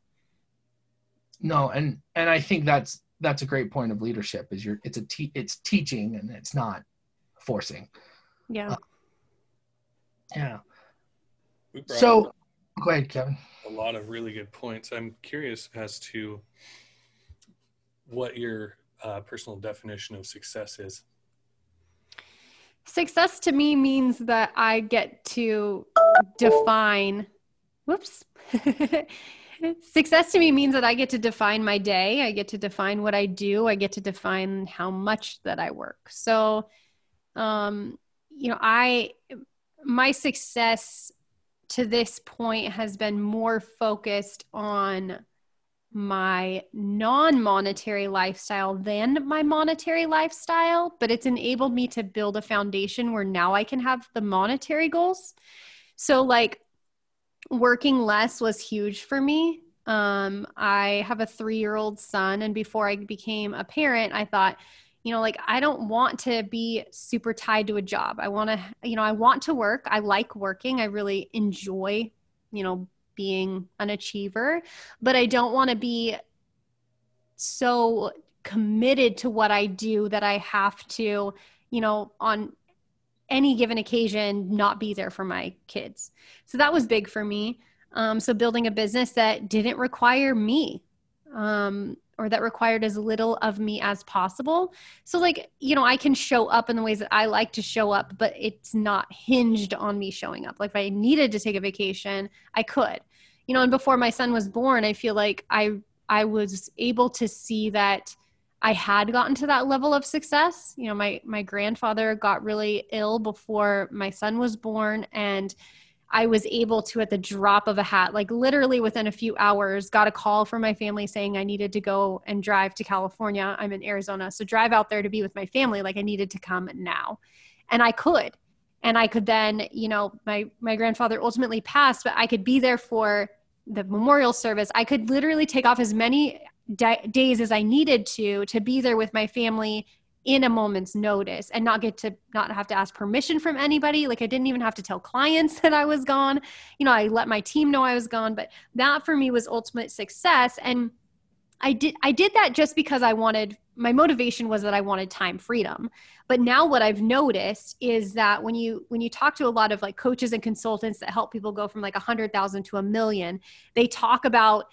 No and and i think that's that's a great point of leadership is you're it's a te- it's teaching and it's not forcing. Yeah. Uh, yeah so go ahead kevin a lot of really good points i'm curious as to what your uh, personal definition of success is success to me means that i get to define whoops <laughs> Success to me means that I get to define my day. I get to define what I do. I get to define how much that I work. So, um, you know, I, my success to this point has been more focused on my non monetary lifestyle than my monetary lifestyle, but it's enabled me to build a foundation where now I can have the monetary goals. So, like, working less was huge for me. Um, I have a three year old son, and before I became a parent, I thought, you know, like I don't want to be super tied to a job. I want to, you know, I want to work. I like working. I really enjoy, you know, being an achiever, but I don't want to be so committed to what I do that I have to, you know, on any given occasion not be there for my kids. So that was big for me. Um, so building a business that didn't require me um, or that required as little of me as possible. So, like, you know, I can show up in the ways that I like to show up, but it's not hinged on me showing up. Like, if I needed to take a vacation, I could. You know, and before my son was born, I feel like I I was able to see that I had gotten to that level of success. You know, my my grandfather got really ill before my son was born and I was able to at the drop of a hat, like literally within a few hours, got a call from my family saying I needed to go and drive to California. I'm in Arizona. So drive out there to be with my family like I needed to come now. And I could. And I could then, you know, my my grandfather ultimately passed, but I could be there for the memorial service. I could literally take off as many days as I needed to to be there with my family in a moment's notice and not get to not have to ask permission from anybody. Like I didn't even have to tell clients <laughs> that I was gone. You know I let my team know I was gone but that for me was ultimate success. And I did I did that just because I wanted my motivation was that I wanted time freedom. But now what I've noticed is that when you when you talk to a lot of like coaches and consultants that help people go from like a hundred thousand to a million, they talk about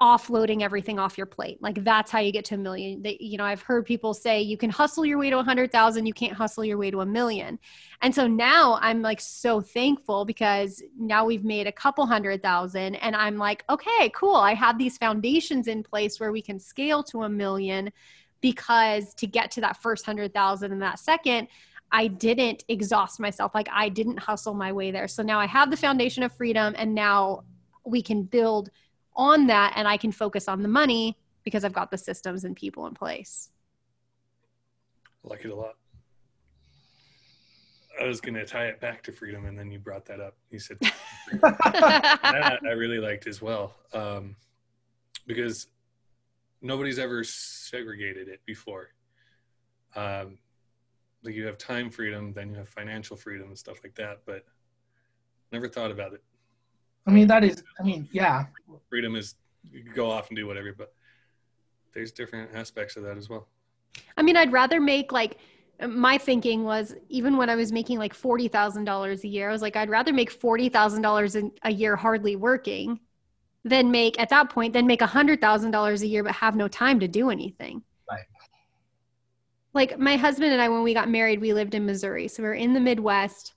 offloading everything off your plate. Like that's how you get to a million. They, you know, I've heard people say you can hustle your way to a hundred thousand, you can't hustle your way to a million. And so now I'm like so thankful because now we've made a couple hundred thousand and I'm like, okay, cool. I have these foundations in place where we can scale to a million because to get to that first hundred thousand in that second, I didn't exhaust myself. Like I didn't hustle my way there. So now I have the foundation of freedom and now we can build on that and I can focus on the money because I've got the systems and people in place. I like it a lot. I was going to tie it back to freedom, and then you brought that up. You said <laughs> that I really liked as well, um, because nobody's ever segregated it before. Um, like you have time freedom, then you have financial freedom and stuff like that, but never thought about it I mean, that is, I mean, yeah. Freedom is you can go off and do whatever, but there's different aspects of that as well. I mean, I'd rather make like my thinking was even when I was making like forty thousand dollars a year, I was like, I'd rather make forty thousand dollars a year hardly working than make at that point than make a hundred thousand dollars a year but have no time to do anything. Right. Like my husband and I, when we got married, we lived in Missouri, so we we're in the Midwest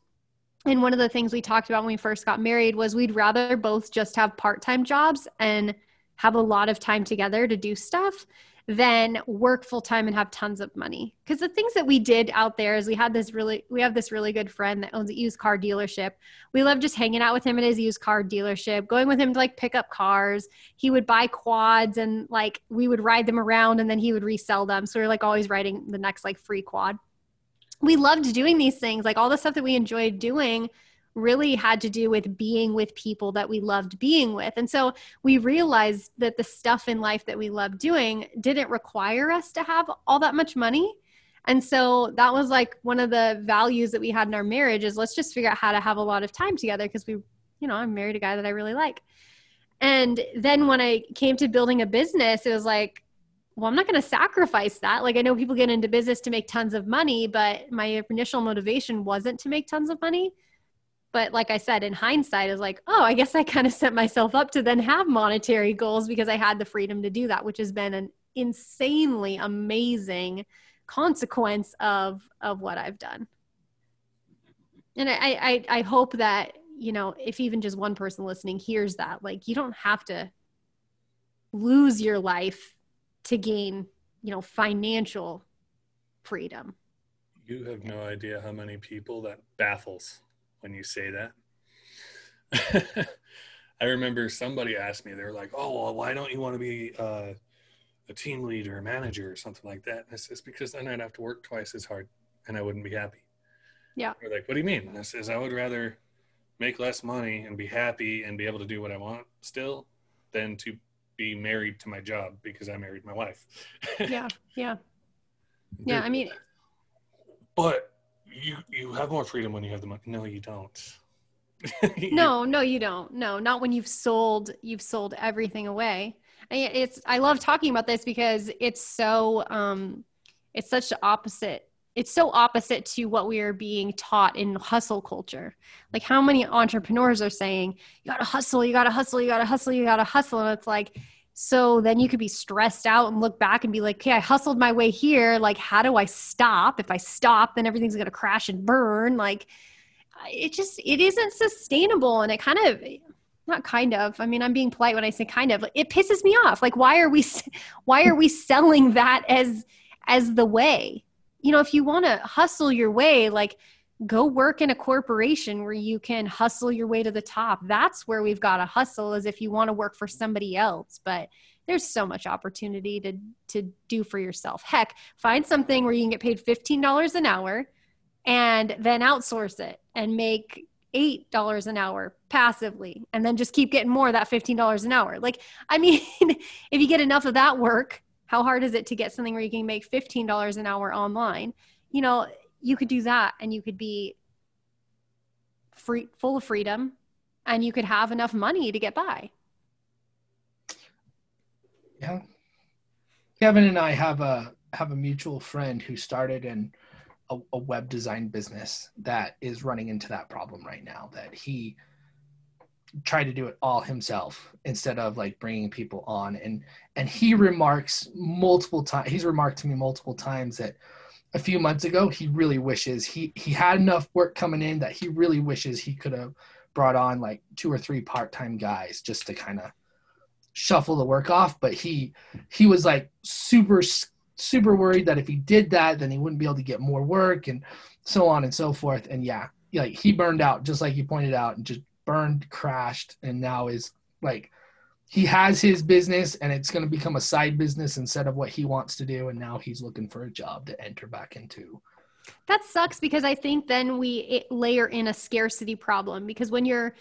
and one of the things we talked about when we first got married was we'd rather both just have part-time jobs and have a lot of time together to do stuff than work full time and have tons of money. Because the things that we did out there is we had this really, we have this really good friend that owns a used car dealership. We love just hanging out with him at his used car dealership, going with him to like pick up cars. He would buy quads and like we would ride them around and then he would resell them. So we are like always riding the next like free quad. We loved doing these things, like all the stuff that we enjoyed doing really had to do with being with people that we loved being with. And so we realized that the stuff in life that we loved doing didn't require us to have all that much money. And so that was like one of the values that we had in our marriage is let's just figure out how to have a lot of time together because we, you know, I'm married a guy that I really like. And then when I came to building a business, it was like, well, I'm not going to sacrifice that. Like, I know people get into business to make tons of money, but my initial motivation wasn't to make tons of money but like i said in hindsight is like oh i guess i kind of <laughs> set myself up to then have monetary goals because i had the freedom to do that which has been an insanely amazing consequence of of what i've done and i i i hope that you know if even just one person listening hears that like you don't have to lose your life to gain you know financial freedom you have no idea how many people that baffles when you say that. <laughs> I remember somebody asked me, they were like, "Oh, well, why don't you want to be uh, a team leader, or manager, or something like that?" And I says, "Because then I'd have to work twice as hard, and I wouldn't be happy." Yeah. They're like, "What do you mean?" And I says, "I would rather make less money and be happy and be able to do what I want still, than to be married to my job because I married my wife." <laughs> yeah. Yeah. Yeah. I mean, but you you have more freedom when you have the money. No, you don't. <laughs> no, no, you don't. No, not when you've sold you've sold everything away. it's I love talking about this because it's so um it's such the opposite it's so opposite to what we are being taught in hustle culture. Like how many entrepreneurs are saying, you gotta hustle, you gotta hustle, you gotta hustle, you gotta hustle. And it's like, so then you could be stressed out and look back and be like, okay, I hustled my way here. Like, how do I stop? If I stop, then everything's to crash and burn. Like, it just, it isn't sustainable. And it kind of, not kind of, I mean, I'm being polite when I say kind of, it pisses me off. Like, why are we, why are we selling that as, as the way? You know, if you want to hustle your way, like, go work in a corporation where you can hustle your way to the top. That's where we've got to hustle is if you want to work for somebody else. But there's so much opportunity to to do for yourself. Heck, find something where you can get paid $15 an hour and then outsource it and make $8 an hour passively and then just keep getting more of that $15 an hour. Like, I mean, <laughs> if you get enough of that work, how hard is it to get something where you can make $15 an hour online? You know, you could do that and you could be free full of freedom and you could have enough money to get by yeah kevin and i have a have a mutual friend who started in a, a web design business that is running into that problem right now that he tried to do it all himself instead of like bringing people on. And and he remarks multiple times he's remarked to me multiple times that a few months ago, he really wishes he he had enough work coming in that he really wishes he could have brought on like two or three part-time guys just to kind of shuffle the work off. But he he was like super super worried that if he did that then he wouldn't be able to get more work and so on and so forth. And yeah like he burned out just like you pointed out and just burned crashed and now is like he has his business and it's going to become a side business instead of what he wants to do and now he's looking for a job to enter back into. That sucks because i think then we layer in a scarcity problem because when you're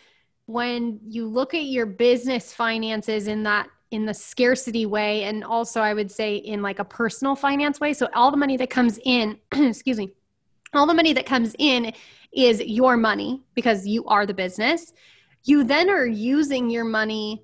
when you look at your business finances in that in the scarcity way and also i would say in like a personal finance way so all the money that comes in <clears throat> excuse me all the money that comes in is your money because you are the business you then are using your money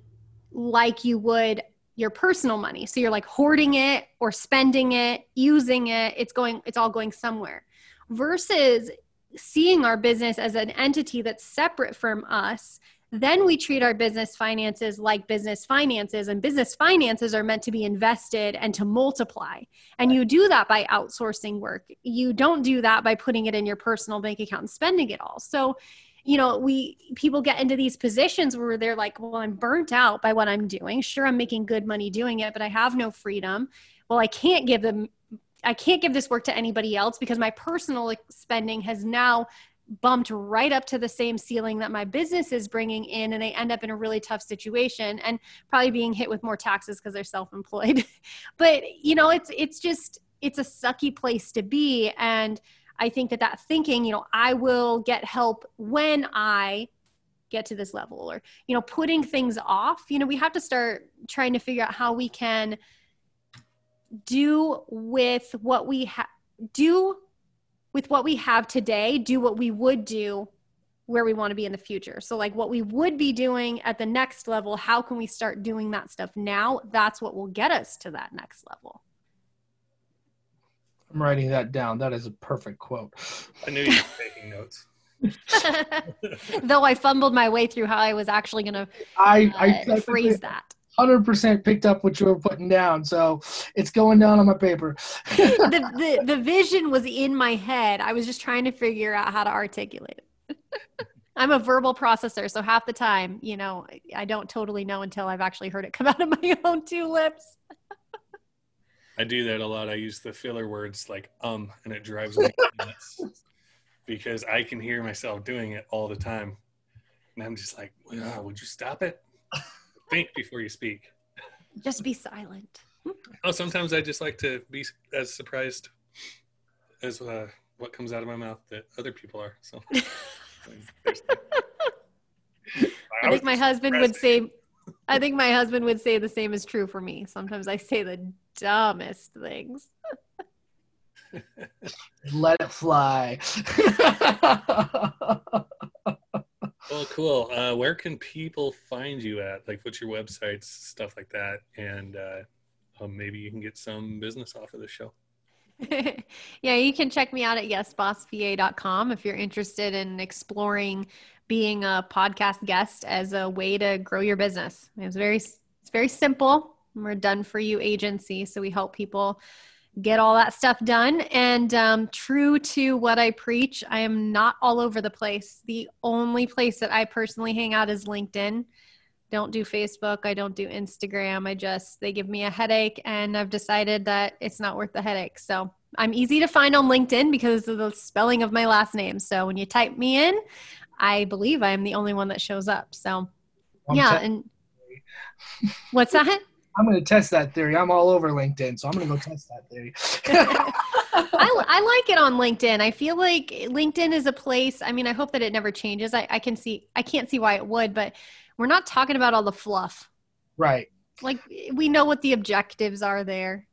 like you would your personal money. So you're like hoarding it or spending it, using it, it's going it's all going somewhere. Versus seeing our business as an entity that's separate from us, then we treat our business finances like business finances and business finances are meant to be invested and to multiply. And you do that by outsourcing work. You don't do that by putting it in your personal bank account and spending it all. So you know we people get into these positions where they're like well i'm burnt out by what i'm doing sure i'm making good money doing it but i have no freedom well, I can't give them, I can't give this work to anybody else because my personal spending has now bumped right up to the same ceiling that my business is bringing in and they end up in a really tough situation and probably being hit with more taxes because they're self-employed. <laughs> But you know it's it's just it's a sucky place to be and i think that that thinking you know i will get help when i get to this level or you know putting things off. You know we have to start trying to figure out how we can do with what we have do with what we have today, do what we would do where we want to be in the future. So, like what we would be doing at the next level, how can we start doing that stuff now? That's what will get us to that next level. I'm writing that down. That is a perfect quote. I knew you were taking notes. <laughs> Though I fumbled my way through how I was actually going to I, uh, I phrase that. 100% picked up what you were putting down. So it's going down on my paper. the, <laughs> the, the vision was in my head. I was just trying to figure out how to articulate it. <laughs> I'm a verbal processor. So half the time, you know, I don't totally know until I've actually heard it come <laughs> out of my own two lips. I do that a lot. I use the filler words like um, and it drives me nuts because I can hear myself doing it all the time. And I'm just like, wow, would you stop it? Think before you speak. Just be silent. Oh, sometimes I just like to be as surprised as uh, what comes out of my mouth that other people are. So. <laughs> I think my husband would say I think my husband would say the same is true for me. Sometimes I say the dumbest things. <laughs> Let it fly. <laughs> Well, cool. Uh, where can people find you at? Like, what's your websites, stuff like that, and uh, um, maybe you can get some business off of the show. <laughs> yeah, you can check me out at yesbossva.com if you're interested in exploring being a podcast guest as a way to grow your business. It's very it's very simple. We're done for you agency, so we help people get all that stuff done. And um, true to what I preach, I am not all over the place. The only place that I personally hang out is LinkedIn. Don't do Facebook. I don't do Instagram. I just, they give me a headache, and I've decided that it's not worth the headache. So I'm easy to find on LinkedIn because of the spelling of my last name. So when you type me in, I believe I am the only one that shows up. So, yeah. and what's that? I'm going to test that theory. I'm all over LinkedIn, so I'm going to go test that theory. <laughs> I, I like it on LinkedIn. I feel like LinkedIn is a place. I mean, I hope that it never changes. I, I can see, I can't see why it would, but we're not talking about all the fluff. Right. Like we know what the objectives are there.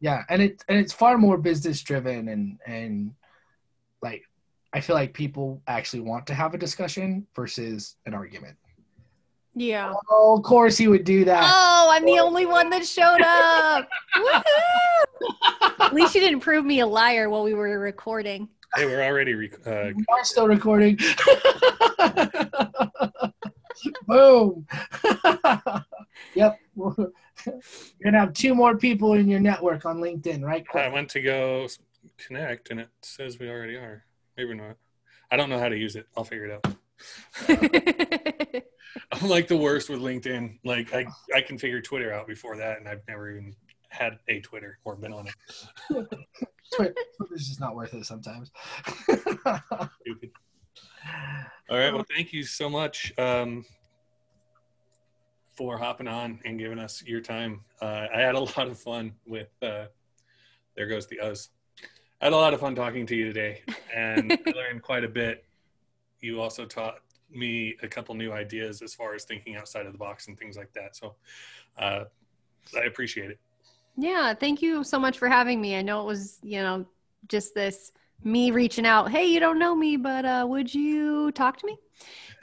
Yeah, and it and it's far more business driven and and like I feel like people actually want to have a discussion versus an argument. Yeah. Oh, of course he would do that. Oh, I'm the only one that showed up. <laughs> At least you didn't prove me a liar while we were recording. Hey, we're already rec- uh, we are still recording. <laughs> Boom. <laughs> yep. You're gonna have two more people in your network on LinkedIn, right? I went to go connect, and it says we already are. Maybe not. I don't know how to use it. I'll figure it out. <laughs> I'm like the worst with LinkedIn. Like I, I can figure Twitter out before that, and I've never even had a Twitter or been on it. Twitter, Twitter's just not worth it sometimes. Stupid. All right. Well, thank you so much um, for hopping on and giving us your time. Uh, I had a lot of fun with. Uh, there goes the us. I had a lot of fun talking to you today, and I learned quite a bit. You also taught me a couple new ideas as far as thinking outside of the box and things like that. So uh, I appreciate it. Yeah, thank you so much for having me. I know it was, you know, just this me reaching out, hey, you don't know me, but uh, would you talk to me?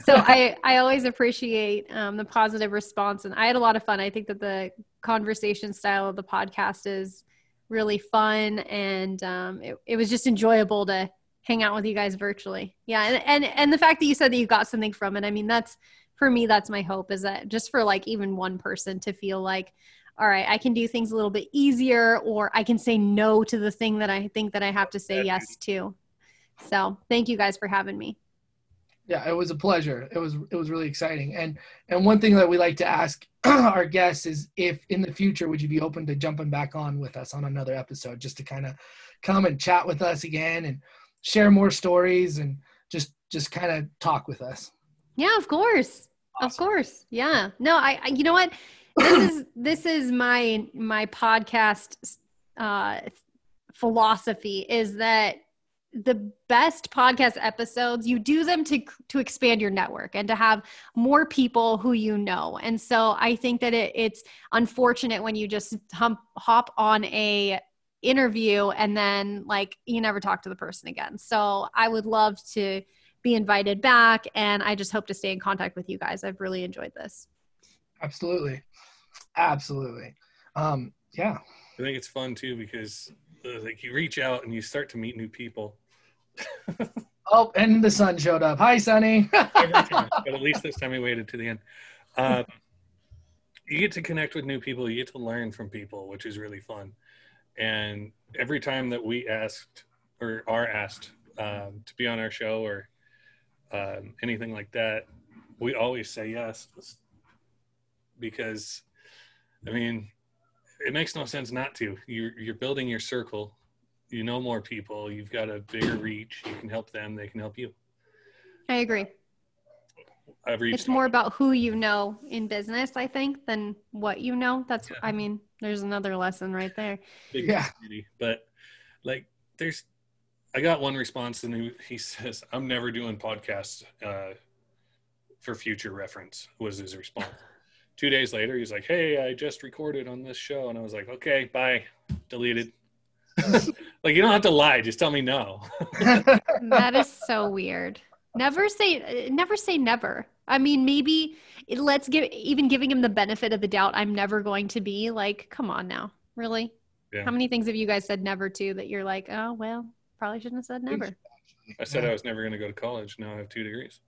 So I, <laughs> I always appreciate um, the positive response, and I had a lot of fun. I think that the conversation style of the podcast is really fun, and um, it, it was just enjoyable to hang out with you guys virtually. Yeah, and and and the fact that you said that you got something from it, I mean, that's for me that's my hope is that just for like even one person to feel like all right, I can do things a little bit easier or I can say no to the thing that I think that I have to say yes to. So, thank you guys for having me. Yeah, it was a pleasure. It was it was really exciting. And and one thing that we like to ask <clears throat> our guests is if in the future would you be open to jumping back on with us on another episode just to kind of come and chat with us again and share more stories and just just kind of talk with us. Yeah, of course. Awesome. Of course. Yeah. No, I, I you know what? This is this is my my podcast uh philosophy is that the best podcast episodes you do them to to expand your network and to have more people who you know and so i think that it, it's unfortunate when you just hump, hop on a interview and then like you never talk to the person again so i would love to be invited back and i just hope to stay in contact with you guys i've really enjoyed this Absolutely. Absolutely. Um yeah. I think it's fun too because uh, like you reach out and you start to meet new people. <laughs> Oh, and the sun showed up. Hi, Sunny. <laughs> But at least this time we waited to the end. Um, you get to connect with new people. You get to learn from people, which is really fun. And every time that we asked or are asked um, to be on our show or um, anything like that, we always say yes because, I mean, it makes no sense not to. You're you're building your circle. You know more people. You've got a bigger reach. You can help them. They can help you. i agree I've reached it's more about who you know in business i think than what you know that's Yeah. i mean there's another lesson right there big Yeah. community. But like, there's, I got one response, and he, he says, "I'm never doing podcasts uh, for future reference." Was his response. <laughs> Two days later, he's like, "Hey, I just recorded on this show," and I was like, "Okay, bye, deleted." <laughs> like, you don't have to lie; just tell me no. <laughs> that is so weird never say never say never i mean maybe it- let's give even giving him the benefit of the doubt i'm never going to be like come on now really Yeah. how many things have you guys said never to that you're like oh well probably shouldn't have said never I said I was never going to go to college. Now I have two degrees.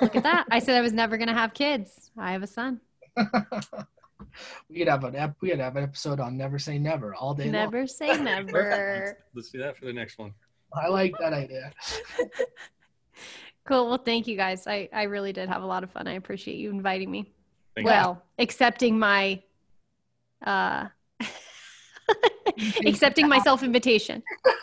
look at that i <laughs> said i was never going to have kids i have a son <laughs> we could have an ep- we could have an episode on never say never all day long. never say never <laughs> Let's do that for the next one. I like that idea cool. Well, thank you guys. I, I really did have a lot of fun. I appreciate you inviting me. Thank well, you. accepting my uh <laughs> accepting myself <laughs> invitation. <laughs>